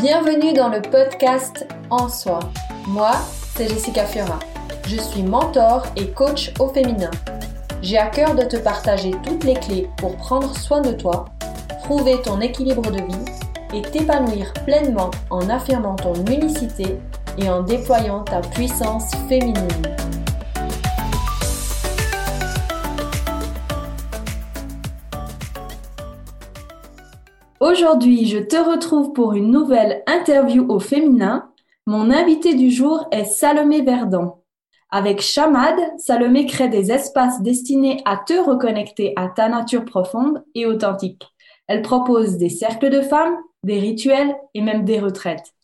Bienvenue dans le podcast En Soi. Moi, c'est Jessica Fiora. Je suis mentor et coach au féminin. J'ai à cœur de te partager toutes les clés pour prendre soin de toi, trouver ton équilibre de vie et t'épanouir pleinement en affirmant ton unicité et en déployant ta puissance féminine. Aujourd'hui, je te retrouve pour une nouvelle interview au féminin. Mon invité du jour est Salomé Verdon. Avec Chamad, Salomé crée des espaces destinés à te reconnecter à ta nature profonde et authentique. Elle propose des cercles de femmes, des rituels et même des retraites.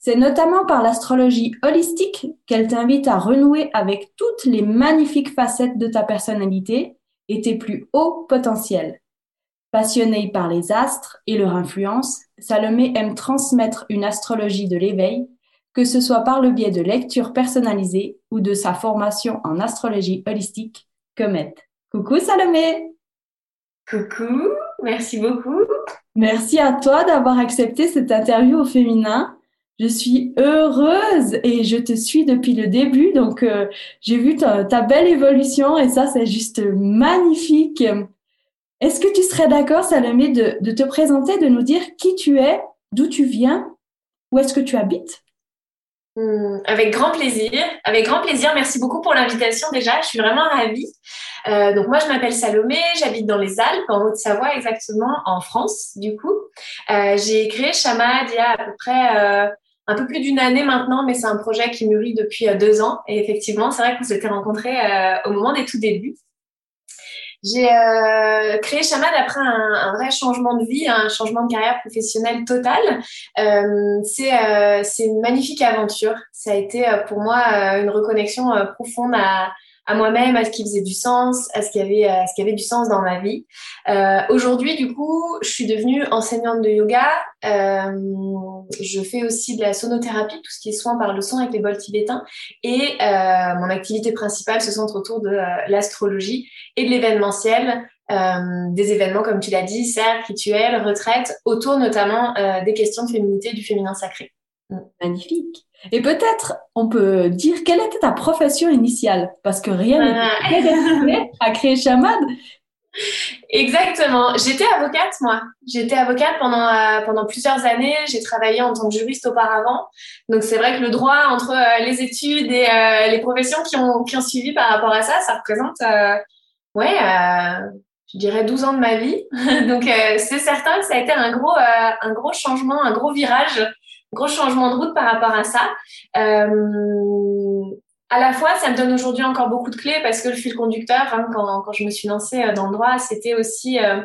C'est notamment par l'astrologie holistique qu'elle t'invite à renouer avec toutes les magnifiques facettes de ta personnalité et tes plus hauts potentiels. Passionnée par les astres et leur influence, Salomé aime transmettre une astrologie de l'éveil, que ce soit par le biais de lectures personnalisées ou de sa formation en astrologie holistique, Comet. Coucou Salomé Coucou, merci beaucoup. Merci à toi d'avoir accepté cette interview au féminin. Je suis heureuse et je te suis depuis le début, donc euh, j'ai vu ta, ta, belle évolution et ça c'est juste magnifique. Est-ce que tu serais d'accord, Salomé, de, te présenter, de nous dire qui tu es, d'où tu viens, où est-ce que tu habites? Hmm, Avec grand plaisir. Avec grand plaisir. Merci beaucoup pour l'invitation déjà. Je suis vraiment ravie. Euh, donc moi, je m'appelle Salomé. J'habite dans les Alpes, en Haute-Savoie exactement, en France, du coup. Euh, J'ai créé Chamad il y a à peu près... Euh, un peu plus d'une année maintenant, mais c'est un projet qui mûrit depuis deux ans. Et effectivement, c'est vrai qu'on s'était rencontrés au moment des tout débuts. J'ai euh, créé Chamad après un, un, vrai changement de vie, un changement de carrière professionnelle total. Euh, c'est c'est une magnifique aventure. Ça a été euh, pour moi euh, une reconnexion euh, profonde à, à moi-même, à ce qui faisait du sens, à ce qui avait, à ce qui avait du sens dans ma vie. Euh, Aujourd'hui, du coup, je suis devenue enseignante de yoga. Euh, je fais aussi de la sonothérapie, tout ce qui est soin par le son avec les bols tibétains. Et euh, mon activité principale se centre autour de euh, l'astrologie et de l'événementiel. Euh, des événements, comme tu l'as dit, cercles, rituels, retraites, autour notamment des questions de féminité, du féminin sacré. Magnifique. Et peut-être, on peut dire quelle était ta profession initiale, parce que rien n'est ah. à créer Chamad. Exactement. J'étais avocate, moi. J'étais avocate pendant, euh, pendant plusieurs années. J'ai travaillé en tant que juriste auparavant. Donc, c'est vrai que le droit entre euh, les études et euh, les professions qui ont, qui ont suivi par rapport à ça, ça représente, ouais, je dirais 12 ans de ma vie. Donc, c'est certain que ça a été un gros, un gros changement, un gros virage gros changement de route par rapport à ça. Euh, à la fois, ça me donne aujourd'hui encore beaucoup de clés parce que le fil conducteur, hein, quand, quand, je me suis lancée euh, dans le droit, c'était aussi euh,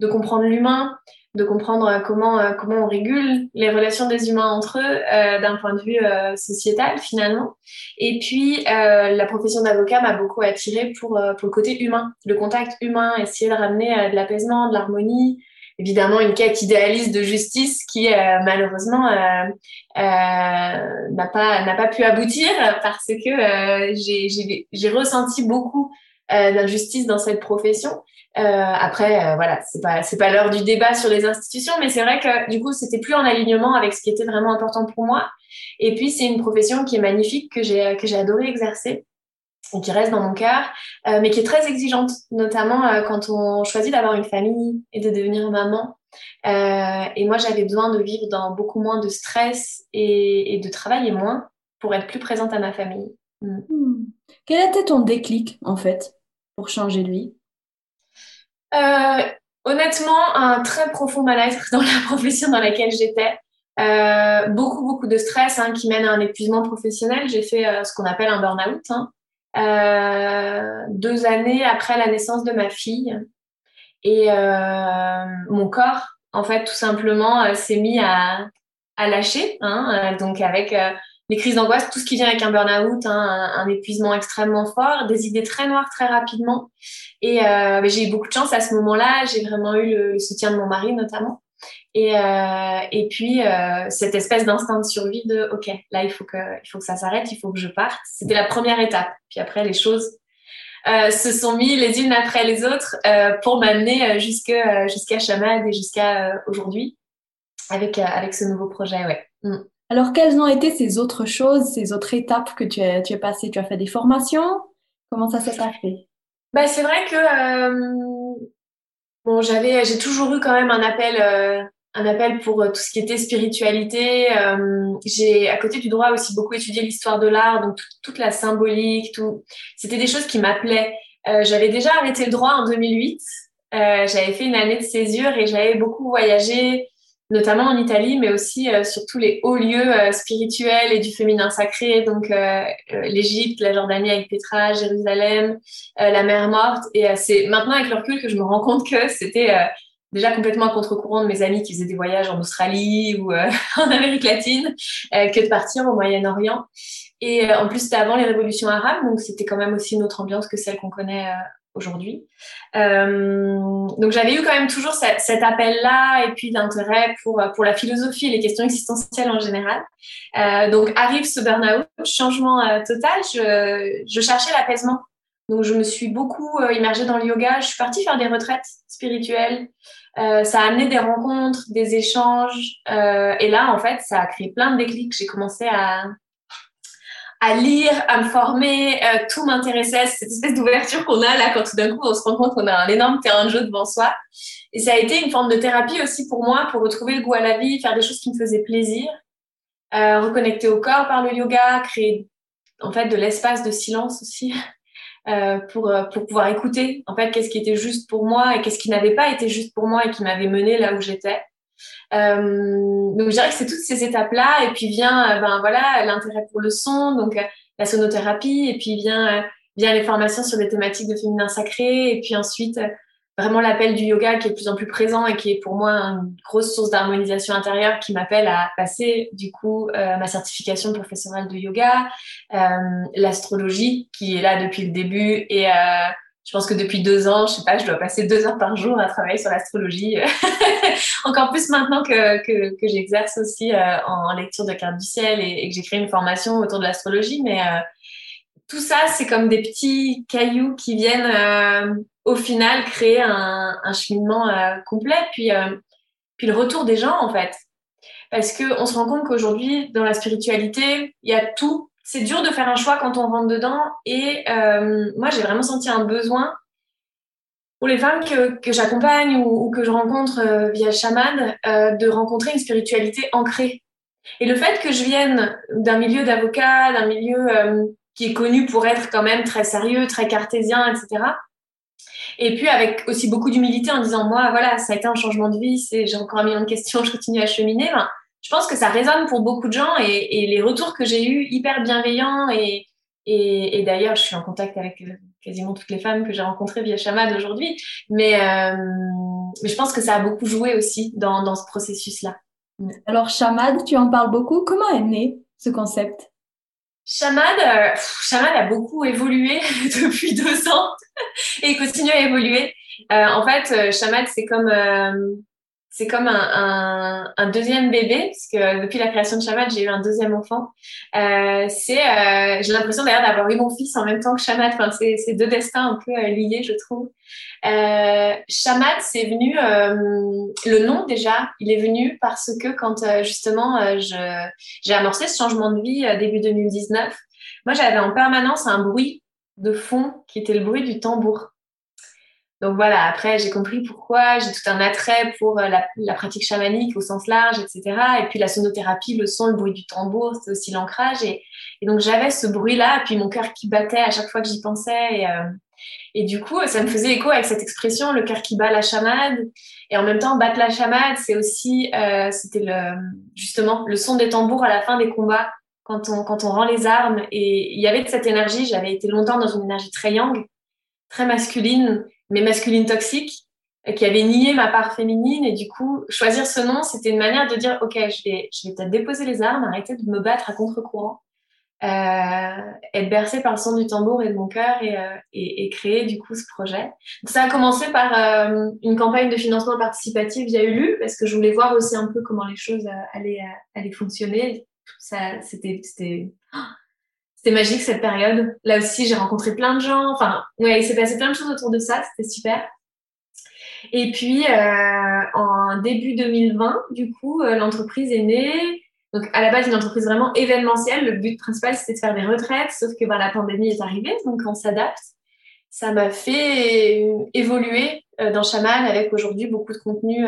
de comprendre l'humain, de comprendre comment comment on régule les relations des humains entre eux d'un point de vue sociétal finalement. Et puis la profession d'avocat m'a beaucoup attirée pour pour le côté humain, le contact humain, essayer de ramener de l'apaisement, de l'harmonie, évidemment une quête idéaliste de justice qui euh, malheureusement euh, euh, n'a pas n'a pas pu aboutir parce que j'ai ressenti beaucoup d'injustice dans cette profession. après, voilà, c'est pas c'est pas l'heure du débat sur les institutions, mais c'est vrai que du coup, c'était plus en alignement avec ce qui était vraiment important pour moi. Et puis, c'est une profession qui est magnifique que j'ai que j'ai adoré exercer qui reste dans mon cœur, euh, mais qui est très exigeante, notamment euh, quand on choisit d'avoir une famille et de devenir maman. Euh, et moi, j'avais besoin de vivre dans beaucoup moins de stress et, et, de travailler moins pour être plus présente à ma famille. Mm. Hmm. Quel était ton déclic, en fait, pour changer de vie? Honnêtement, un très profond mal-être dans la profession dans laquelle j'étais. Euh, beaucoup beaucoup de stress hein, qui mène à un épuisement professionnel. J'ai fait euh, ce qu'on appelle un burn-out, hein, deux années après la naissance de ma fille. Et euh, mon corps, en fait, tout simplement, euh, s'est mis à, à lâcher. Hein, donc avec les crises d'angoisse, tout ce qui vient avec un burn-out, hein, un, épuisement extrêmement fort, des idées très noires très rapidement. Et euh, j'ai eu beaucoup de chance à ce moment-là. J'ai vraiment eu le, soutien de mon mari notamment. Et, euh, et puis, euh, cette espèce d'instinct de survie de, OK, là, il faut que, il faut que ça s'arrête, il faut que je parte. C'était la première étape. Puis après, les choses euh, se sont mis les unes après les autres euh, pour m'amener jusque, jusqu'à Chamad et jusqu'à aujourd'hui. avec, avec ce nouveau projet, ouais. Mm. Alors, quelles ont été ces autres choses, ces autres étapes que tu as, tu as passées Tu as fait des formations? Comment ça s'est passé? Bah, C'est vrai que bon, j'avais, j'ai toujours eu quand même un appel un appel pour euh, tout ce qui était spiritualité. Euh, j'ai à côté du droit aussi beaucoup étudié l'histoire de l'art, donc toute la symbolique, tout. C'était des choses qui m'appelaient. Euh, j'avais déjà arrêté le droit en 2008. Euh, j'avais fait une année de césure et j'avais beaucoup voyagé, notamment en Italie, mais aussi sur tous les hauts lieux spirituels et du féminin sacré, donc l'Égypte, la Jordanie avec Petra, Jérusalem, la mer morte. Et c'est maintenant avec le recul que je me rends compte que c'était déjà complètement à contre-courant de mes amis qui faisaient des voyages en Australie ou euh, en Amérique latine euh, que de partir au Moyen-Orient. Et euh, en plus, c'était avant les révolutions arabes, donc c'était quand même aussi une autre ambiance que celle qu'on connaît aujourd'hui. donc j'avais eu quand même toujours cet appel-là et puis d'intérêt pour, pour la philosophie et les questions existentielles en général. donc arrive ce burn-out, changement total, je, je cherchais l'apaisement. Donc je me suis beaucoup immergée dans le yoga, je suis partie faire des retraites spirituelles, euh, ça a amené des rencontres, des échanges. Euh, et là, en fait, ça a créé plein de déclics. J'ai commencé à, à lire, à me former. Euh, tout m'intéressait. Cette espèce d'ouverture qu'on a là quand tout d'un coup on se rend compte qu'on a un énorme terrain de jeu devant soi. Et ça a été une forme de thérapie aussi pour moi, pour retrouver le goût à la vie, faire des choses qui me faisaient plaisir, euh, reconnecter au corps par le yoga, créer en fait de l'espace de silence aussi euh, pour, euh, pour pouvoir écouter en fait qu'est-ce qui était juste pour moi et qu'est-ce qui n'avait pas été juste pour moi et qui m'avait mené là où j'étais. Euh, donc je dirais que c'est toutes ces étapes-là et puis vient euh, ben voilà l'intérêt pour le son, donc la sonothérapie et puis vient vient les formations sur les thématiques de féminin sacré et puis ensuite vraiment l'appel du yoga qui est de plus en plus présent et qui est pour moi une grosse source d'harmonisation intérieure qui m'appelle à passer du coup euh, ma certification professionnelle de yoga, euh, l'astrologie qui est là depuis le début et euh, je pense que depuis deux ans, je sais pas, je dois passer deux heures par jour à travailler sur l'astrologie. Encore plus maintenant que, que, que j'exerce aussi euh, en, lecture de cartes du ciel et, et que j'ai créé une formation autour de l'astrologie. Mais euh, tout ça, c'est comme des petits cailloux qui viennent au final créer un, cheminement euh, complet, puis, euh, puis le retour des gens en fait. Parce que on se rend compte qu'aujourd'hui, dans la spiritualité, il y a tout. C'est dur de faire un choix quand on rentre dedans. Et euh, moi, j'ai vraiment senti un besoin pour les femmes que, j'accompagne ou, que je rencontre euh, via chaman, de rencontrer une spiritualité ancrée. Et le fait que je vienne d'un milieu d'avocat, d'un milieu qui est connu pour être quand même très sérieux, très cartésien, etc., et puis avec aussi beaucoup d'humilité en disant moi voilà ça a été un changement de vie, c'est j'ai encore un million de questions, je continue à cheminer. Ben, je pense que ça résonne pour beaucoup de gens et, et les retours que j'ai eus hyper bienveillants et, et, et d'ailleurs je suis en contact avec euh, quasiment toutes les femmes que j'ai rencontrées via Chamad aujourd'hui, mais, euh, mais je pense que ça a beaucoup joué aussi dans, dans ce processus là. Alors Chamad, tu en parles beaucoup. Comment est né ce concept? Chamad, euh, Chamad a beaucoup évolué depuis deux ans et continue à évoluer. Euh, en fait, euh, c'est comme euh, c'est comme un, un, un, deuxième bébé, parce que depuis la création de Chamad, j'ai eu un deuxième enfant. Euh, c'est, euh, j'ai l'impression d'ailleurs d'avoir eu mon fils en même temps que Chamad. Enfin, c'est, c'est deux destins un peu liés, je trouve. Euh, Chamad, c'est venu le nom déjà. Il est venu parce que quand justement je, j'ai amorcé ce changement de vie début 2019, moi j'avais en permanence un bruit de fond qui était le bruit du tambour. Donc voilà, après j'ai compris pourquoi, j'ai tout un attrait pour euh, la, pratique chamanique au sens large, etc. Et puis la sonothérapie, le son, le bruit du tambour, c'est aussi l'ancrage. Et, donc j'avais ce bruit-là, puis mon cœur qui battait à chaque fois que j'y pensais. Et, euh, et, du coup, ça me faisait écho avec cette expression, le cœur qui bat la chamade. Et en même temps, battre la chamade, c'est aussi, euh, c'était justement le son des tambours à la fin des combats quand on, quand on rend les armes. Et il y avait cette énergie. J'avais été longtemps dans une énergie très yang, très masculine, mais masculine toxique, euh, qui avait nié ma part féminine. Et du coup, choisir ce nom, c'était une manière de dire, OK, je vais, je vais peut-être déposer les armes, arrêter de me battre à contre-courant. Euh, être bercée par le son du tambour et de mon cœur et, euh, et, créer du coup ce projet. Ça a commencé par une campagne de financement participatif via Ulu parce que je voulais voir aussi un peu comment les choses allaient, allaient fonctionner ça, c'était, c'était, c'était magique cette période. Là aussi, j'ai rencontré plein de gens. Enfin, ouais, il s'est passé plein de choses autour de ça. C'était super. Et puis, euh, en début 2020, du coup, euh, l'entreprise est née. Donc, à la base, une entreprise vraiment événementielle. Le but principal, c'était de faire des retraites, sauf que ben, la pandémie est arrivée, donc on s'adapte. Ça m'a fait évoluer euh, dans Chaman avec aujourd'hui beaucoup de contenu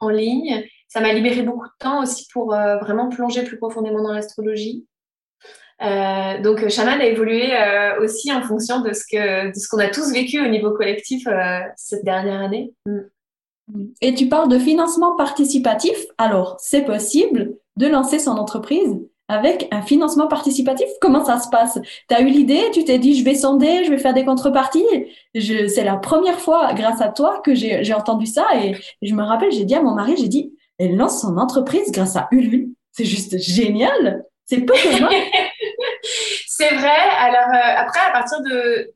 en ligne. Ça m'a libéré beaucoup de temps aussi pour vraiment plonger plus profondément dans l'astrologie. Euh, donc, Shaman a évolué euh, aussi en fonction de ce que de ce qu'on a tous vécu au niveau collectif euh, cette dernière année. Mm. Et tu parles de financement participatif. Alors, c'est possible de lancer son entreprise avec un financement participatif? Comment ça se passe? Tu as eu l'idée, tu t'es dit, je vais sonder, je vais faire des contreparties. C'est la première fois, grâce à toi, que j'ai entendu ça. Et, je me rappelle, j'ai dit à mon mari, j'ai dit, elle lance son entreprise grâce à Ulule. C'est juste génial. C'est pas moi. C'est vrai. Alors euh, après, à partir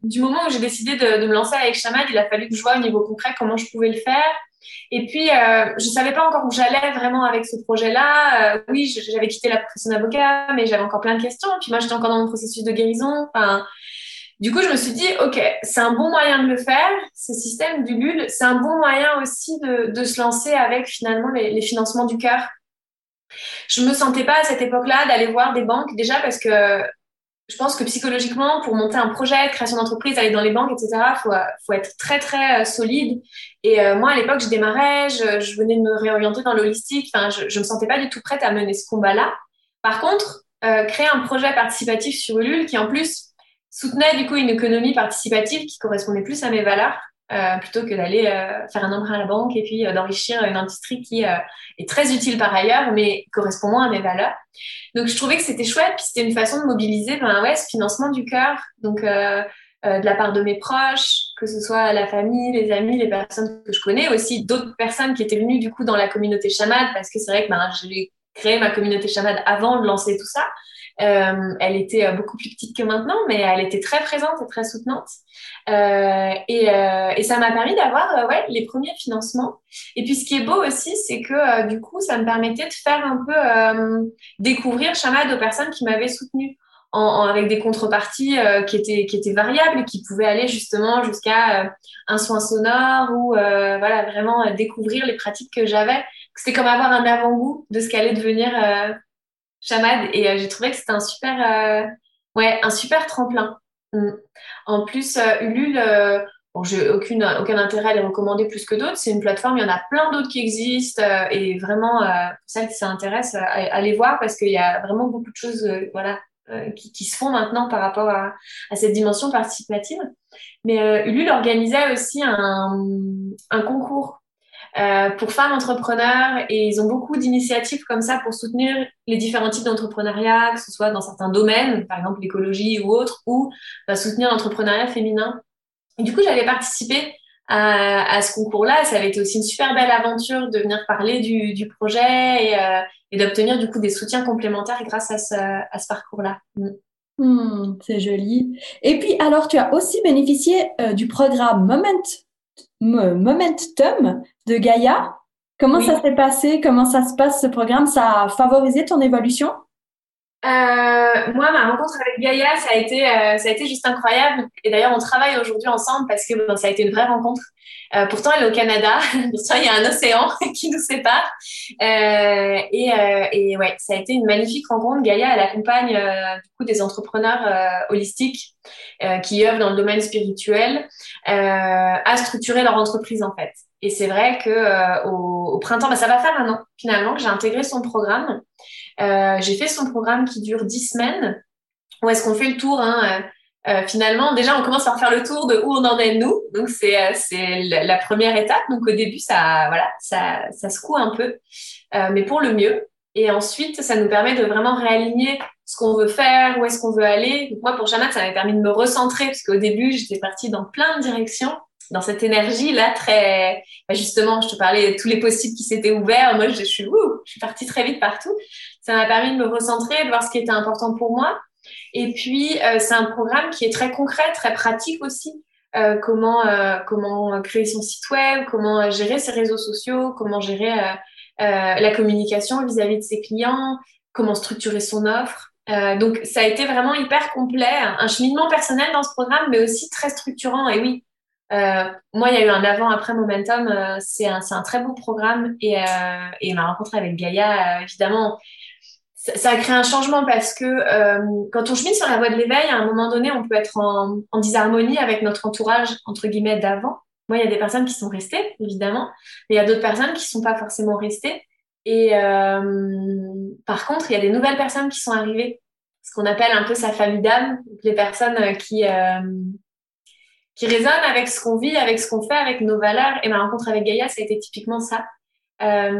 du moment où j'ai décidé de, me lancer avec Chamad, il a fallu que je vois au niveau concret comment je pouvais le faire. Et puis, euh, je savais pas encore où j'allais vraiment avec ce projet-là. Euh, oui, j'avais quitté la profession d'avocat, mais j'avais encore plein de questions. Puis moi, j'étais encore dans mon processus de guérison. Du coup, je me suis dit, OK, c'est un bon moyen de le faire, ce système du LUL. C'est un bon moyen aussi de, de se lancer avec finalement les, les financements du cœur. Je me sentais pas à cette époque-là d'aller voir des banques, déjà parce que je pense que psychologiquement, pour monter un projet, création d'entreprise, aller dans les banques, etc., faut, faut être très, très euh, solide. Et euh, moi, à l'époque, je démarrais, je, venais de me réorienter dans l'holistique. Enfin, je, je me sentais pas du tout prête à mener ce combat-là. Par contre, euh, créer un projet participatif sur Ulule qui, en plus, soutenait du coup une économie participative qui correspondait plus à mes valeurs, euh, plutôt que d'aller euh, faire un emprunt à la banque et puis euh, d'enrichir une industrie qui est très utile par ailleurs, mais correspond moins à mes valeurs. Donc je trouvais que c'était chouette, puis c'était une façon de mobiliser ben, ouais, ce financement du cœur, donc de la part de mes proches, que ce soit la famille, les amis, les personnes que je connais, aussi d'autres personnes qui étaient venues du coup dans la communauté chamade, parce que c'est vrai que ben, j'ai créé ma communauté chamade avant de lancer tout ça. Euh, elle était beaucoup plus petite que maintenant, mais elle était très présente et très soutenante. Euh, et, euh, et, ça m'a permis d'avoir euh, ouais, les premiers financements. Et puis ce qui est beau aussi, c'est que euh, du coup, ça me permettait de faire un peu découvrir Chamad aux personnes qui m'avaient soutenue. En, en, avec des contreparties qui étaient qui étaient variables qui pouvaient aller justement jusqu'à un soin sonore ou voilà vraiment découvrir les pratiques que j'avais c'était comme avoir un avant-goût de ce qu'allait devenir Chamad et j'ai trouvé que c'était un super ouais un super tremplin Mm. En plus, euh, Ulule, euh, bon, j'ai aucune, aucun intérêt à les recommander plus que d'autres. C'est une plateforme, il y en a plein d'autres qui existent. Euh, et vraiment, pour celles qui s'intéressent, allez voir parce qu'il y a vraiment beaucoup de choses voilà, qui, se font maintenant par rapport à, cette dimension participative. Mais Ulule organisait aussi un concours euh, pour femmes entrepreneurs et ils ont beaucoup d'initiatives comme ça pour soutenir les différents types d'entrepreneuriat, que ce soit dans certains domaines, par exemple l'écologie ou autre, ou bah, soutenir l'entrepreneuriat féminin. Du coup, j'avais participé à, à ce concours-là. Ça avait été aussi une super belle aventure de venir parler du, du projet et, euh, et d'obtenir du coup des soutiens complémentaires grâce à ce, à ce parcours-là. Mm. Hmm, c'est joli. Et puis, alors, tu as aussi bénéficié euh, du programme Moment Momentum de Gaïa. Comment ça s'est passé? Comment ça se passe ce programme? Ça a favorisé ton évolution? Euh, moi, ma rencontre avec Gaïa, ça a été, euh, ça a été juste incroyable. Et d'ailleurs, on travaille aujourd'hui ensemble parce que ça a été une vraie rencontre. Euh, pourtant, elle est au Canada. pourtant, il y a un océan qui nous sépare. Euh, et, euh, et ouais, ça a été une magnifique rencontre. Gaïa, elle accompagne euh, du coup des entrepreneurs holistiques qui œuvrent dans le domaine spirituel à structurer leur entreprise en fait. Et c'est vrai que au, au, printemps, bah, ça va faire un an finalement que j'ai intégré son programme. j'ai fait son programme qui dure dix semaines où est-ce qu'on fait le tour hein, euh, finalement, déjà, on commence par faire le tour de où on en est nous. Donc, c'est euh, la première étape. Donc, au début, ça voilà, ça ça secoue un peu, euh, mais pour le mieux. Et ensuite, ça nous permet de vraiment réaligner ce qu'on veut faire, où est-ce qu'on veut aller. Moi, pour Jamat, ça m'a permis de me recentrer parce qu'au début, j'étais partie dans plein de directions, dans cette énergie là très. Bah, justement, je te parlais de tous les possibles qui s'étaient ouverts. Moi, je, suis ouh, je suis partie très vite partout. Ça m'a permis de me recentrer, de voir ce qui était important pour moi et puis, euh, c'est un programme qui est très concret, très pratique aussi. Euh, comment, euh, comment créer son site web, comment gérer ses réseaux sociaux, comment gérer la communication vis-à-vis de ses clients, comment structurer son offre. donc, ça a été vraiment hyper complet, un cheminement personnel dans ce programme, mais aussi très structurant. Et oui, Euh, moi, il y a eu un avant-après Momentum. Euh, c'est un, un, très beau programme. Et, euh, et ma rencontre avec Gaïa, évidemment, ça, ça, a créé un changement parce que quand on chemine sur la voie de l'éveil, à un moment donné, on peut être en, en disharmonie avec notre entourage, entre guillemets, d'avant. Moi, il y a des personnes qui sont restées, évidemment, mais il y a d'autres personnes qui sont pas forcément restées. Et par contre, il y a des nouvelles personnes qui sont arrivées, ce qu'on appelle un peu sa famille d'âme, les personnes qui qui résonne avec ce qu'on vit, avec ce qu'on fait, avec nos valeurs. Et ma rencontre avec Gaïa, ça a été typiquement ça. Euh,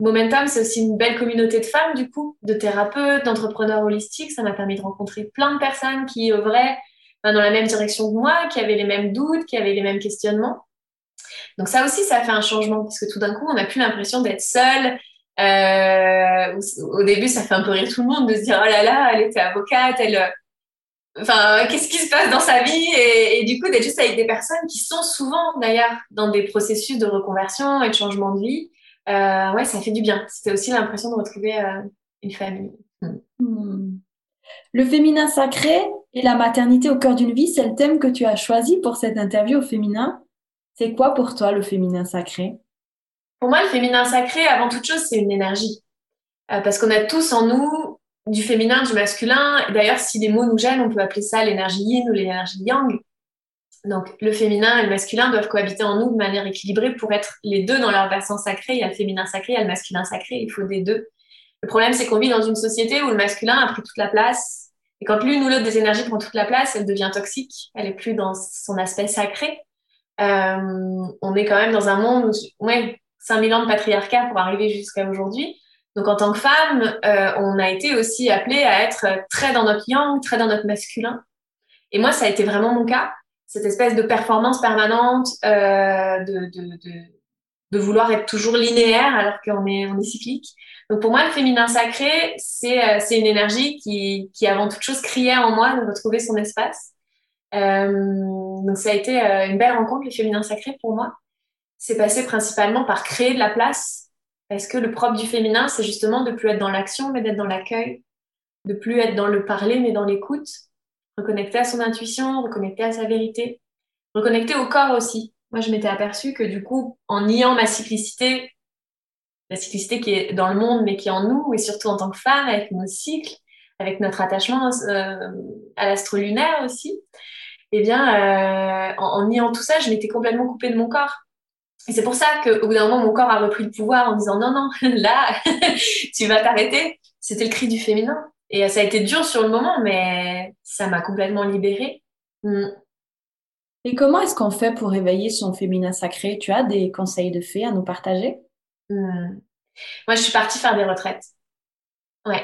Momentum, c'est aussi une belle communauté de femmes, du coup, de thérapeutes, d'entrepreneurs holistiques. Ça m'a permis de rencontrer plein de personnes qui œuvraient dans la même direction que moi, qui avaient les mêmes doutes, qui avaient les mêmes questionnements. Donc ça aussi, ça a fait un changement, parce que tout d'un coup, on n'a plus l'impression d'être seule. Euh, au début, ça fait un peu rire tout le monde de se dire, oh là là, elle était avocate, elle enfin, qu'est-ce qui se passe dans sa vie et, du coup d'être juste avec des personnes qui sont souvent d'ailleurs dans des processus de reconversion et de changement de vie. Euh, ouais, ça fait du bien. C'était aussi l'impression de retrouver euh, une famille. Hmm. Hmm. Le féminin sacré et la maternité au cœur d'une vie, c'est le thème que tu as choisi pour cette interview au féminin. C'est quoi pour toi le féminin sacré? Pour moi, le féminin sacré, avant toute chose, c'est une énergie. Euh, parce qu'on a tous en nous du féminin, du masculin. D'ailleurs, si les mots nous gênent, on peut appeler ça l'énergie yin ou l'énergie yang. Donc, le féminin et le masculin doivent cohabiter en nous de manière équilibrée pour être les deux dans leur versant sacré. Il y a le féminin sacré, il y a le masculin sacré, il faut des deux. Le problème, c'est qu'on vit dans une société où le masculin a pris toute la place. Et quand l'une ou l'autre des énergies prend toute la place, elle devient toxique. Elle est plus dans son aspect sacré. Euh, on est quand même dans un monde où, ouais, 5000 ans de patriarcat pour arriver jusqu'à aujourd'hui. Donc en tant que femme, euh, on a été aussi appelé à être très dans notre yang, très dans notre masculin. Et moi, ça a été vraiment mon cas. Cette espèce de performance permanente, euh, de, de, de, de, vouloir être toujours linéaire alors qu'on est, on est cyclique. Donc pour moi, le féminin sacré, c'est euh, une énergie qui, qui avant toute chose criait en moi de retrouver son espace. Euh, donc ça a été euh, une belle rencontre, le féminin sacré pour moi. C'est passé principalement par créer de la place est-ce que le propre du féminin, c'est justement de plus être dans l'action, mais d'être dans l'accueil, de plus être dans le parler, mais dans l'écoute, reconnecter à son intuition, reconnecter à sa vérité, reconnecter au corps aussi. Moi, je m'étais aperçue que du coup, en niant ma cyclicité, la cyclicité qui est dans le monde, mais qui est en nous, et surtout en tant que femme, avec nos cycles, avec notre attachement euh, à l'astre lunaire aussi, eh bien, euh, en niant tout ça, je m'étais complètement coupée de mon corps. Et c'est pour ça qu'au bout d'un moment, mon corps a repris le pouvoir en disant non, non, là, tu vas t'arrêter. C'était le cri du féminin. Et ça a été dur sur le moment, mais ça m'a complètement libérée. Mm. Et comment est-ce qu'on fait pour éveiller son féminin sacré? Tu as des conseils de fées à nous partager? Mm. Moi, je suis partie faire des retraites. Ouais.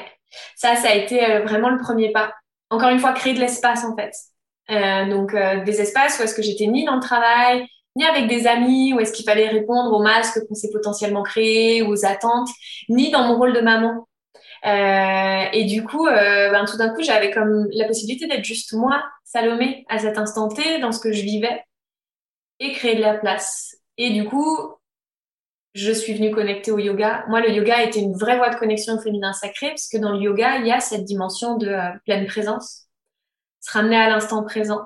Ça, ça a été euh, vraiment le premier pas. Encore une fois, créer de l'espace, en fait. Euh, donc, euh, des espaces où est-ce que j'étais ni dans le travail, ni avec des amis où est-ce qu'il fallait répondre aux masques qu'on s'est potentiellement créés, aux attentes, ni dans mon rôle de maman. Euh, et du coup, euh, ben, tout d'un coup, j'avais comme la possibilité d'être juste moi, Salomé, à cet instant T, dans ce que je vivais, et créer de la place. Et du coup, je suis venue connecter au yoga. Moi, le yoga était une vraie voie de connexion au féminin sacré, parce que dans le yoga, il y a cette dimension de euh, pleine présence, se ramener à l'instant présent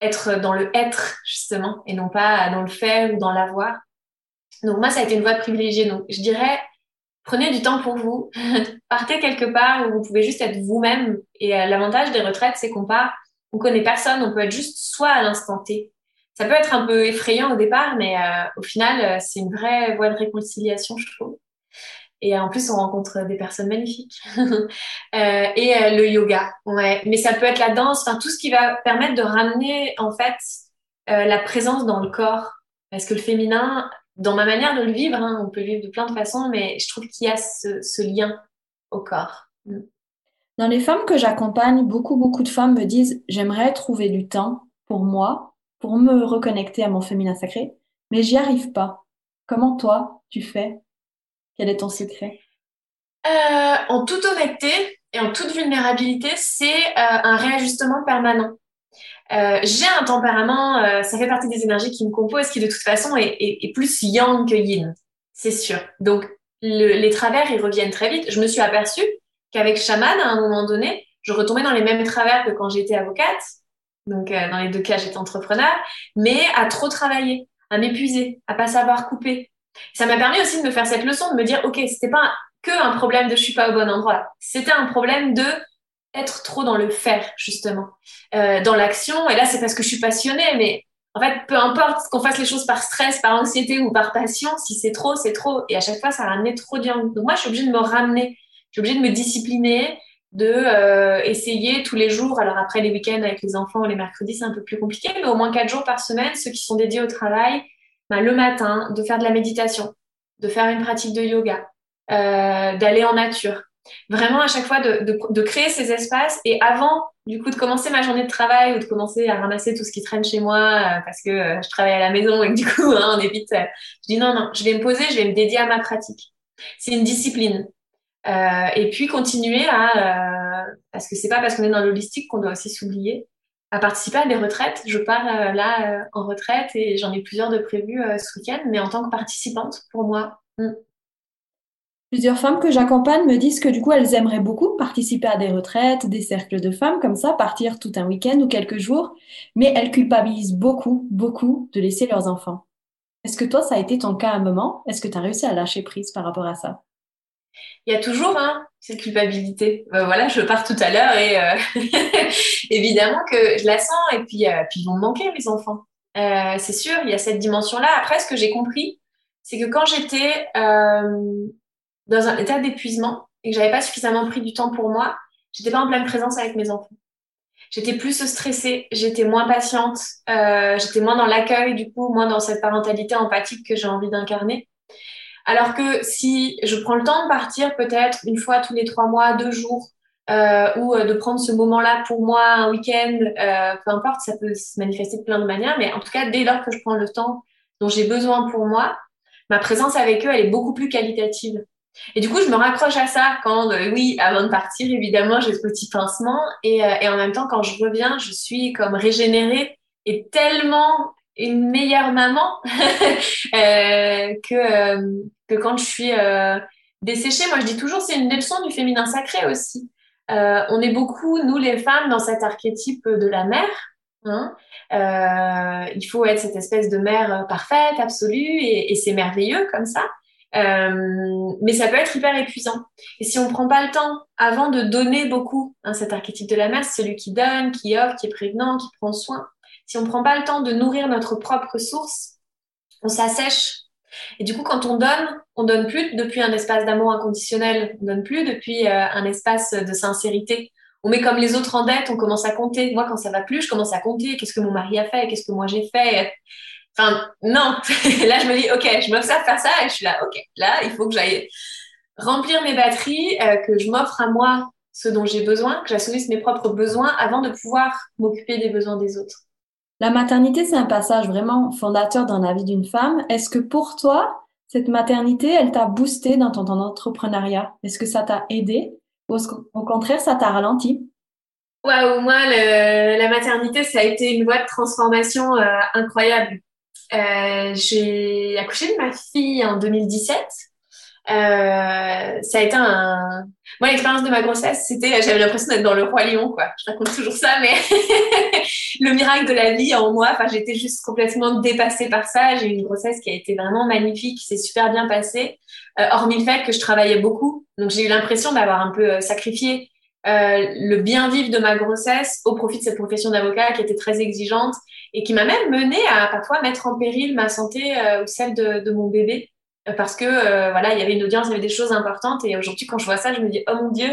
être dans le être, justement, et non pas dans le faire ou dans l'avoir. Donc moi, ça a été une voie privilégiée. Donc je dirais, prenez du temps pour vous, partez quelque part où vous pouvez juste être vous-même. Et euh, l'avantage des retraites, c'est qu'on part, on connaît personne, on peut être juste soi à l'instant T. Ça peut être un peu effrayant au départ, mais euh, au final, euh, c'est une vraie voie de réconciliation, je trouve. Et en plus, on rencontre des personnes magnifiques. euh, et euh, le yoga, ouais. Mais ça peut être la danse, enfin tout ce qui va permettre de ramener en fait euh, la présence dans le corps. Parce que le féminin, dans ma manière de le vivre, hein, on peut le vivre de plein de façons, mais je trouve qu'il y a ce, lien au corps. Mm. Dans les femmes que j'accompagne, beaucoup, beaucoup de femmes me disent j'aimerais trouver du temps pour moi, pour me reconnecter à mon féminin sacré, mais j'y arrive pas. Comment toi, tu fais quel est ton secret? Euh, En toute honnêteté et en toute vulnérabilité, c'est euh, un réajustement permanent. Euh, j'ai un tempérament, ça fait partie des énergies qui me composent, qui de toute façon est, plus yang que yin, c'est sûr. Donc le, les travers, ils reviennent très vite. Je me suis aperçue qu'avec chaman, à un moment donné, je retombais dans les mêmes travers que quand j'étais avocate, Donc, dans les deux cas, j'étais entrepreneur, mais à trop travailler, à m'épuiser, à pas savoir couper. Ça m'a permis aussi de me faire cette leçon, de me dire, OK, c'était pas que un problème de je suis pas au bon endroit. C'était un problème de être trop dans le faire, justement, euh, dans l'action. Et là, c'est parce que je suis passionnée, mais en fait, peu importe qu'on fasse les choses par stress, par anxiété ou par passion, si c'est trop, c'est trop. Et à chaque fois, ça ramenait trop de Donc moi, je suis obligée de me ramener. Je suis obligée de me discipliner, de euh, essayer tous les jours. Alors après, les week-ends avec les enfants, les mercredis, c'est un peu plus compliqué, mais au moins quatre jours par semaine, ceux qui sont dédiés au travail, ben, le matin, de faire de la méditation, de faire une pratique de yoga, euh, d'aller en nature. Vraiment à chaque fois de, de, de, créer ces espaces et avant du coup de commencer ma journée de travail ou de commencer à ramasser tout ce qui traîne chez moi euh, parce que euh, je travaille à la maison et que du coup hein, on évite. je dis non non, je vais me poser, je vais me dédier à ma pratique. C'est une discipline. et puis continuer à parce que c'est pas parce qu'on est dans l'holistique qu'on doit aussi s'oublier à participer à des retraites. Je pars là en retraite et j'en ai plusieurs de prévues ce week-end, mais en tant que participante pour moi. Hmm. Plusieurs femmes que j'accompagne me disent que du coup, elles aimeraient beaucoup participer à des retraites, des cercles de femmes comme ça, partir tout un week-end ou quelques jours, mais elles culpabilisent beaucoup, beaucoup de laisser leurs enfants. Est-ce que toi, ça a été ton cas à un moment? Est-ce que tu as réussi à lâcher prise par rapport à ça? Il y a toujours hein, cette culpabilité. Euh, voilà, je pars tout à l'heure et euh, évidemment que je la sens et puis, euh, puis ils vont me manquer, mes enfants. c'est sûr, il y a cette dimension-là. Après, ce que j'ai compris, c'est que quand j'étais dans un état d'épuisement et que j'avais pas suffisamment pris du temps pour moi, j'étais pas en pleine présence avec mes enfants. J'étais plus stressée, j'étais moins patiente, j'étais moins dans l'accueil, du coup, moins dans cette parentalité empathique que j'ai envie d'incarner. Alors que si je prends le temps de partir peut-être une fois tous les trois mois, deux jours, euh, ou euh, de prendre ce moment-là pour moi, un week-end, euh, peu importe, ça peut se manifester de plein de manières, mais en tout cas, dès lors que je prends le temps dont j'ai besoin pour moi, ma présence avec eux, elle est beaucoup plus qualitative. Et du coup, je me raccroche à ça quand, euh, oui, avant de partir, évidemment, j'ai ce petit pincement. Et, euh, et, en même temps, quand je reviens, je suis comme régénérée et tellement une meilleure maman euh, que, que quand je suis desséchée. Moi, je dis toujours, c'est une leçon du féminin sacré aussi. on est beaucoup, nous les femmes, dans cet archétype de la mère. Hein. il faut être cette espèce de mère parfaite, absolue, et, c'est merveilleux comme ça. Euh, mais ça peut être hyper épuisant. Et si on prend pas le temps avant de donner beaucoup, hein, cet archétype de la mère, c'est celui qui donne, qui offre, qui est prévenant, qui prend soin. Si on prend pas le temps de nourrir notre propre source, on s'assèche. Et du coup, quand on donne, on donne plus depuis un espace d'amour inconditionnel, on donne plus depuis euh, un espace de sincérité. On met comme les autres en dette, on commence à compter. Moi, quand ça va plus, je commence à compter. Qu'est-ce que mon mari a fait? Qu'est-ce que moi j'ai fait? Enfin, non. là, je me dis, OK, je m'observe faire ça et je suis là, OK, là, il faut que j'aille remplir mes batteries, euh, que je m'offre à moi ce dont j'ai besoin, que j'assouvisse mes propres besoins avant de pouvoir m'occuper des besoins des autres. La maternité, c'est un passage vraiment fondateur dans la vie d'une femme. Est-ce que pour toi, cette maternité, elle t'a boosté dans ton, entrepreneuriat? Est-ce que ça t'a aidé? Ou au contraire, ça t'a ralenti? Waouh, moi, la maternité, ça a été une voie de transformation euh, incroyable. Euh, j'ai accouché de ma fille en 2017. Euh, ça a été un. Moi, l'expérience de ma grossesse, c'était, j'avais l'impression d'être dans le roi lion, quoi. Je raconte toujours ça, mais le miracle de la vie en moi. Enfin, j'étais juste complètement dépassée par ça. J'ai eu une grossesse qui a été vraiment magnifique, qui s'est super bien passée, euh, hormis le fait que je travaillais beaucoup. Donc, j'ai eu l'impression d'avoir un peu euh, sacrifié euh, le bien vivre de ma grossesse au profit de cette profession d'avocat qui était très exigeante et qui m'a même mené à parfois mettre en péril ma santé ou celle de, mon bébé parce que euh, voilà il y avait une audience il y avait des choses importantes. Et aujourd'hui quand je vois ça je me dis oh mon dieu.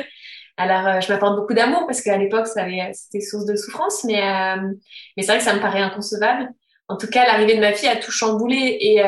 Alors je m'apporte beaucoup d'amour parce qu'à l'époque c'était source de souffrance. Mais mais c'est vrai que ça me paraît inconcevable. En tout cas l'arrivée de ma fille a tout chamboulé. Et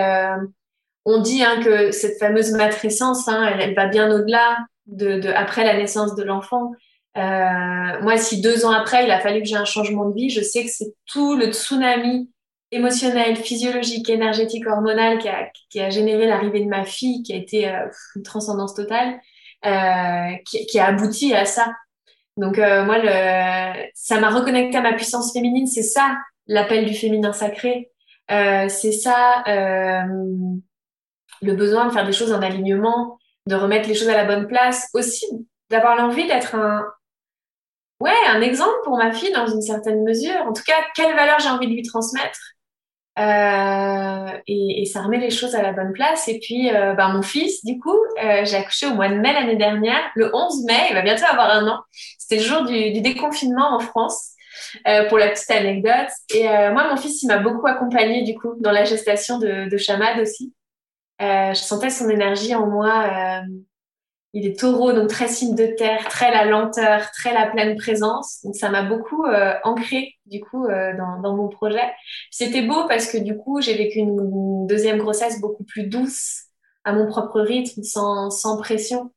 on dit hein, que cette fameuse matrescence hein, elle, va bien au-delà de, de, après la naissance de l'enfant. Euh, moi, si deux ans après, il a fallu que j'ai un changement de vie, je sais que c'est tout le tsunami émotionnel, physiologique, énergétique, hormonal qui a, qui a généré l'arrivée de ma fille, qui a été euh, une transcendance totale, euh, qui, a abouti à ça. Donc euh, moi, le, ça m'a reconnecté à ma puissance féminine. C'est ça l'appel du féminin sacré. C'est ça le besoin de faire des choses en alignement, de remettre les choses à la bonne place, aussi d'avoir l'envie d'être un, ouais, un exemple pour ma fille dans une certaine mesure. En tout cas, quelle valeur j'ai envie de lui transmettre? Euh, et, et, ça remet les choses à la bonne place. Et puis, ben, mon fils, du coup, euh, j'ai accouché au mois de mai l'année dernière, le 11 mai, il va bientôt avoir un an. C'était le jour du, du, déconfinement en France, pour la petite anecdote. Et moi, mon fils, il m'a beaucoup accompagné, du coup, dans la gestation de, de Chamad aussi. je sentais son énergie en moi il est taureau, donc très signe de terre, très la lenteur, très la pleine présence. Donc ça m'a beaucoup euh, ancré du coup euh, dans, dans, mon projet. C'était beau parce que du coup j'ai vécu une, deuxième grossesse beaucoup plus douce, à mon propre rythme, sans, sans pression,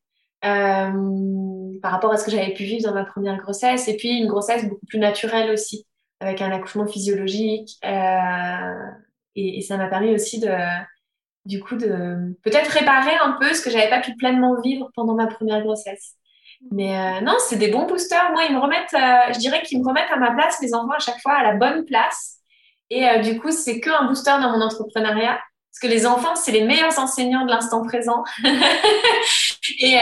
euh, par rapport à ce que j'avais pu vivre dans ma première grossesse. Et puis une grossesse beaucoup plus naturelle aussi, avec un accouchement physiologique. Euh, et, et ça m'a permis aussi de du coup de peut-être réparer un peu ce que j'avais pas pu pleinement vivre pendant ma première grossesse. Mais euh, non, c'est des bons boosters. Moi, ils me remettent, euh, je dirais qu'ils me remettent à ma place, mes enfants, à chaque fois à la bonne place. Et euh, du coup, c'est qu'un booster dans mon entrepreneuriat. Parce que les enfants, c'est les meilleurs enseignants de l'instant présent. et,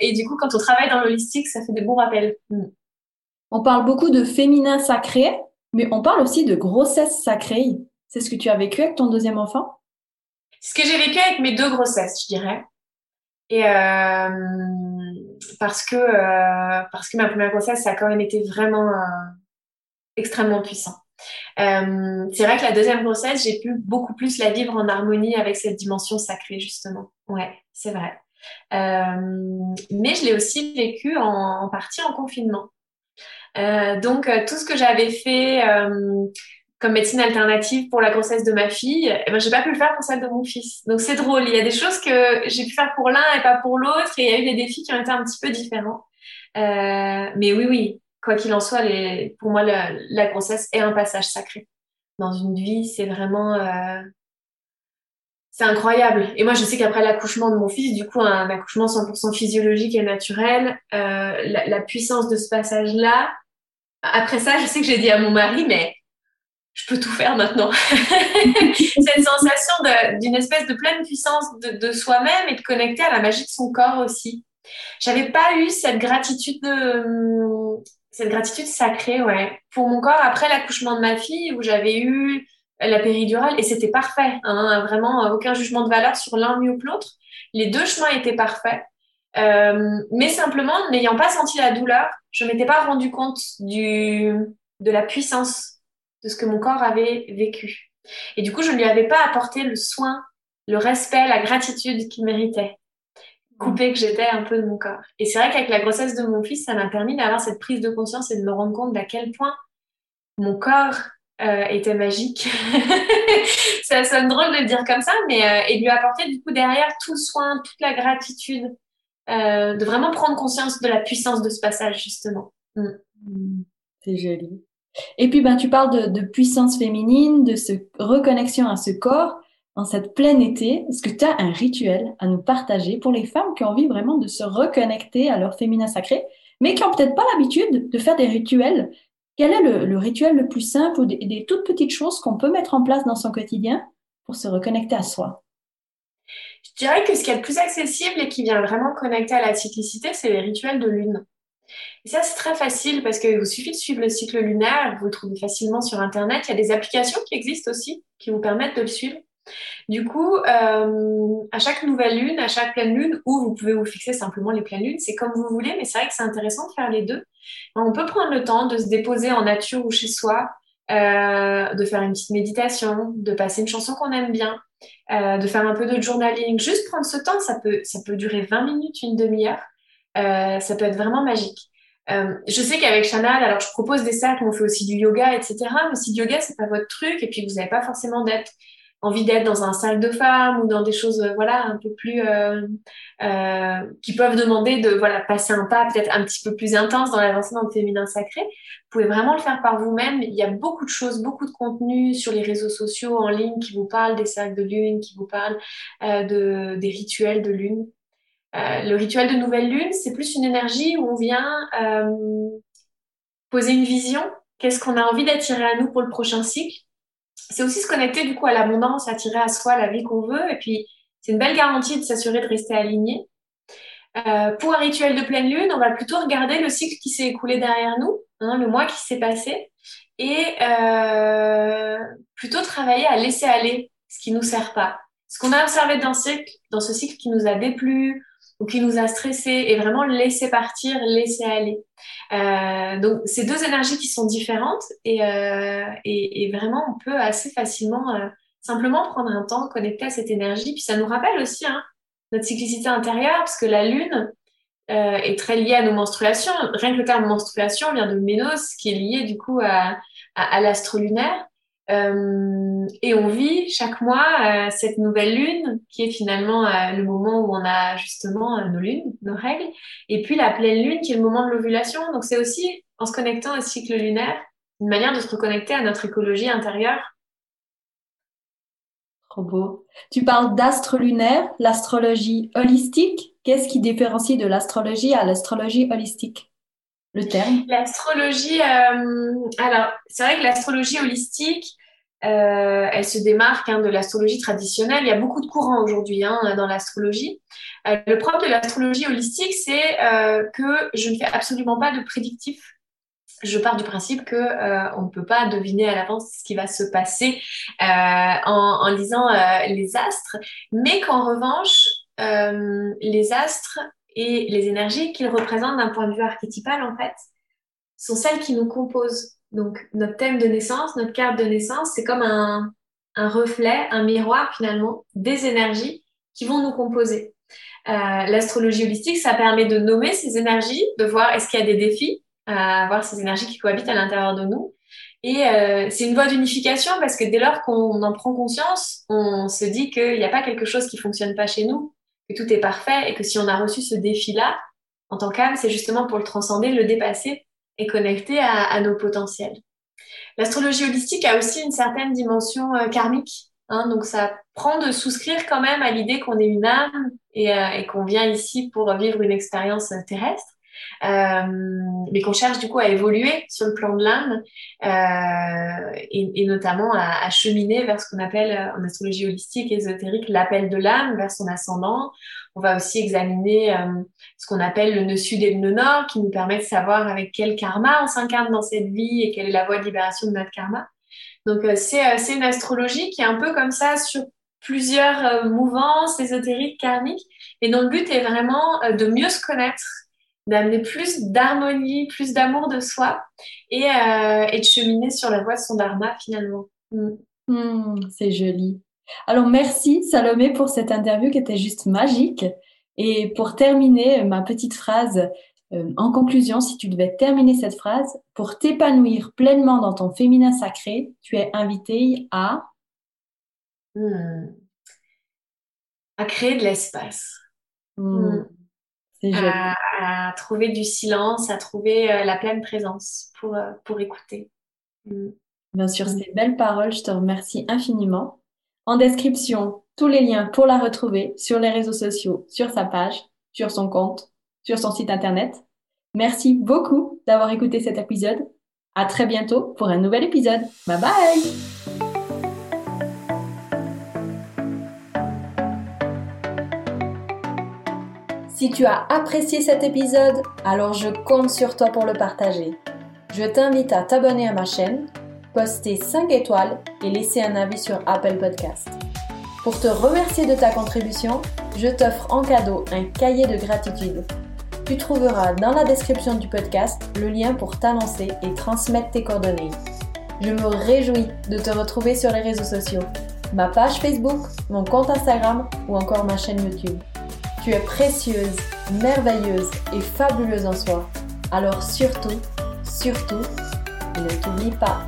et, du coup, quand on travaille dans l'holistique, ça fait des bons rappels. Mm. On parle beaucoup de féminin sacré, mais on parle aussi de grossesse sacrée. C'est ce que tu as vécu avec ton deuxième enfant? Ce que j'ai vécu avec mes deux grossesses, je dirais. Et euh, parce que euh, parce que ma première grossesse, ça a quand même été vraiment euh, extrêmement puissant. C'est vrai que la deuxième grossesse, j'ai pu beaucoup plus la vivre en harmonie avec cette dimension sacrée justement. Ouais, c'est vrai. Mais je l'ai aussi vécu en, partie en confinement. donc tout ce que j'avais fait comme médecine alternative pour la grossesse de ma fille, eh ben, j'ai pas pu le faire pour celle de mon fils. Donc c'est drôle. Il y a des choses que j'ai pu faire pour l'un et pas pour l'autre. Et il y a eu des défis qui ont été un petit peu différents. Euh, mais oui, oui, quoi qu'il en soit, les, pour moi, la, grossesse est un passage sacré. Dans une vie, c'est vraiment... Euh, c'est incroyable. Et moi, je sais qu'après l'accouchement de mon fils, du coup, un accouchement 100% physiologique et naturel, euh, la puissance de ce passage-là, après ça, je sais que j'ai dit à mon mari, mais je peux tout faire maintenant. Cette sensation d'une espèce de pleine puissance de, soi-même et de connecter à la magie de son corps aussi. J'avais pas eu cette gratitude de, cette gratitude sacrée, ouais, pour mon corps après l'accouchement de ma fille où j'avais eu la péridurale et c'était parfait, hein, vraiment aucun jugement de valeur sur l'un que l'autre. Les deux chemins étaient parfaits. Euh, mais simplement, n'ayant pas senti la douleur, je m'étais pas rendu compte du, de la puissance de ce que mon corps avait vécu. Et du coup, je ne lui avais pas apporté le soin, le respect, la gratitude qu'il méritait. Coupé que j'étais un peu de mon corps. Et c'est vrai qu'avec la grossesse de mon fils, ça m'a permis d'avoir cette prise de conscience et de me rendre compte d'à quel point mon corps euh, était magique. ça sonne drôle de le dire comme ça, mais euh, et de lui apporter du coup derrière tout le soin, toute la gratitude, euh, de vraiment prendre conscience de la puissance de ce passage justement. Mm. Mm. C'est joli. Et puis, ben, tu parles de, puissance féminine, de ce reconnexion à ce corps en cette pleine été. Est-ce que tu as un rituel à nous partager pour les femmes qui ont envie vraiment de se reconnecter à leur féminin sacré, mais qui n'ont peut-être pas l'habitude de faire des rituels? Quel est le, rituel le plus simple ou des, toutes petites choses qu'on peut mettre en place dans son quotidien pour se reconnecter à soi? Je dirais que ce qui est le plus accessible et qui vient vraiment connecter à la cyclicité, c'est les rituels de lune. Et ça, c'est très facile parce qu'il vous suffit de suivre le cycle lunaire. Vous le trouvez facilement sur Internet. Il y a des applications qui existent aussi qui vous permettent de le suivre. Du coup, euh, à chaque nouvelle lune, à chaque pleine lune, ou vous pouvez vous fixer simplement les pleines lunes, c'est comme vous voulez, mais c'est vrai que c'est intéressant de faire les deux. On peut prendre le temps de se déposer en nature ou chez soi, euh, de faire une petite méditation, de passer une chanson qu'on aime bien, euh, de faire un peu de journaling. Juste prendre ce temps, ça peut, ça peut durer 20 minutes, une demi-heure. Ça peut être vraiment magique. Euh, je sais qu'avec Chanel, alors je propose des cercles, on fait aussi du yoga, etc. Mais si le yoga c'est pas votre truc et puis vous n'avez pas forcément d'être envie d'être dans un cercle de femmes ou dans des choses euh, voilà un peu plus euh, euh, qui peuvent demander de voilà passer un pas peut-être un petit peu plus intense dans le féminin sacré vous pouvez vraiment le faire par vous-même il y a beaucoup de choses beaucoup de contenu sur les réseaux sociaux en ligne qui vous parlent des cercles de lune qui vous parlent euh, de des rituels de lune euh, le rituel de nouvelle lune, c'est plus une énergie où on vient euh, poser une vision. Qu'est-ce qu'on a envie d'attirer à nous pour le prochain cycle? C'est aussi se connecter du coup à l'abondance, attirer à soi la vie qu'on veut. Et puis, c'est une belle garantie de s'assurer de rester aligné. Euh, pour un rituel de pleine lune, on va plutôt regarder le cycle qui s'est écoulé derrière nous, hein, le mois qui s'est passé, et plutôt travailler à laisser aller ce qui nous sert pas. Ce qu'on a observé dans ce dans ce cycle qui nous a déplu ou qui nous a stressé, et vraiment laisser partir, laisser aller. Euh, donc, c'est deux énergies qui sont différentes et, euh, et, vraiment, on peut assez facilement euh, simplement prendre un temps, connecter à cette énergie. Puis ça nous rappelle aussi hein, notre cyclicité intérieure, parce que la lune euh, est très liée à nos menstruations. Rien que le terme menstruation vient de ménos, qui est lié du coup à, à, l'astre lunaire. Euh, et on vit chaque mois euh, cette nouvelle lune, qui est finalement euh, le moment où on a justement nos lunes, nos règles, et puis la pleine lune, qui est le moment de l'ovulation. Donc c'est aussi en se connectant au cycle lunaire, une manière de se reconnecter à notre écologie intérieure beau. Tu parles d'astre lunaire, l'astrologie holistique. Qu'est-ce qui différencie de l'astrologie à l'astrologie holistique? L'astrologie, euh, alors c'est vrai que l'astrologie holistique, euh, elle se démarque hein, de l'astrologie traditionnelle. Il y a beaucoup de courants aujourd'hui hein, dans l'astrologie. Euh, le propre de l'astrologie holistique, c'est que je ne fais absolument pas de prédictif je pars du principe que on ne peut pas deviner à l'avance ce qui va se passer en, lisant les astres, mais qu'en revanche, les astres et les énergies qu'ils représentent d'un point de vue archétypal, en fait, sont celles qui nous composent. Donc, notre thème de naissance, notre carte de naissance, c'est comme un, reflet, un miroir finalement des énergies qui vont nous composer. L'astrologie holistique, ça permet de nommer ces énergies, de voir est-ce qu'il y a des défis, à avoir ces énergies qui cohabitent à l'intérieur de nous. Et euh, c'est une voie d'unification parce que dès lors qu'on en prend conscience, on se dit qu'il n'y a pas quelque chose qui fonctionne pas chez nous, que tout est parfait et que si on a reçu ce défi-là, en tant qu'âme, c'est justement pour le transcender, le dépasser et connecter à, nos potentiels. L'astrologie holistique a aussi une certaine dimension euh, karmique. Hein, donc ça prend de souscrire quand même à l'idée qu'on est une âme et, euh, et qu'on vient ici pour vivre une expérience terrestre. Euh, mais qu'on cherche du coup à évoluer sur le plan de l'âme euh, et, et, notamment à, cheminer vers ce qu'on appelle euh, en astrologie holistique ésotérique l'appel de l'âme vers son ascendant. On va aussi examiner ce qu'on appelle le nœud sud et le nœud nord qui nous permet de savoir avec quel karma on s'incarne dans cette vie et quelle est la voie de libération de notre karma. Donc c'est une astrologie qui est un peu comme ça sur plusieurs mouvances ésotériques, karmiques, et dont le but est vraiment de mieux se connaître d'amener plus d'harmonie, plus d'amour de soi et, euh, et, de cheminer sur la voie de son dharma finalement. Mm. Mm, c'est joli. Alors merci Salomé pour cette interview qui était juste magique. Et pour terminer ma petite phrase, euh, en conclusion, si tu devais terminer cette phrase, pour t'épanouir pleinement dans ton féminin sacré, tu es invité à... Mm. À créer de l'espace. À, à, trouver du silence, à trouver euh, la pleine présence pour, euh, pour écouter. Mm. Bien sûr, mm. ces belles paroles, je te remercie infiniment. En description, tous les liens pour la retrouver sur les réseaux sociaux, sur sa page, sur son compte, sur son site internet. Merci beaucoup d'avoir écouté cet épisode. À très bientôt pour un nouvel épisode. Bye bye! Si tu as apprécié cet épisode, alors je compte sur toi pour le partager. Je t'invite à t'abonner à ma chaîne, poster 5 étoiles et laisser un avis sur Apple Podcast. Pour te remercier de ta contribution, je t'offre en cadeau un cahier de gratitude. Tu trouveras dans la description du podcast le lien pour t'annoncer et transmettre tes coordonnées. Je me réjouis de te retrouver sur les réseaux sociaux, ma page Facebook, mon compte Instagram ou encore ma chaîne YouTube. Tu es précieuse, merveilleuse et fabuleuse en soi. Alors surtout, surtout, ne t'oublie pas.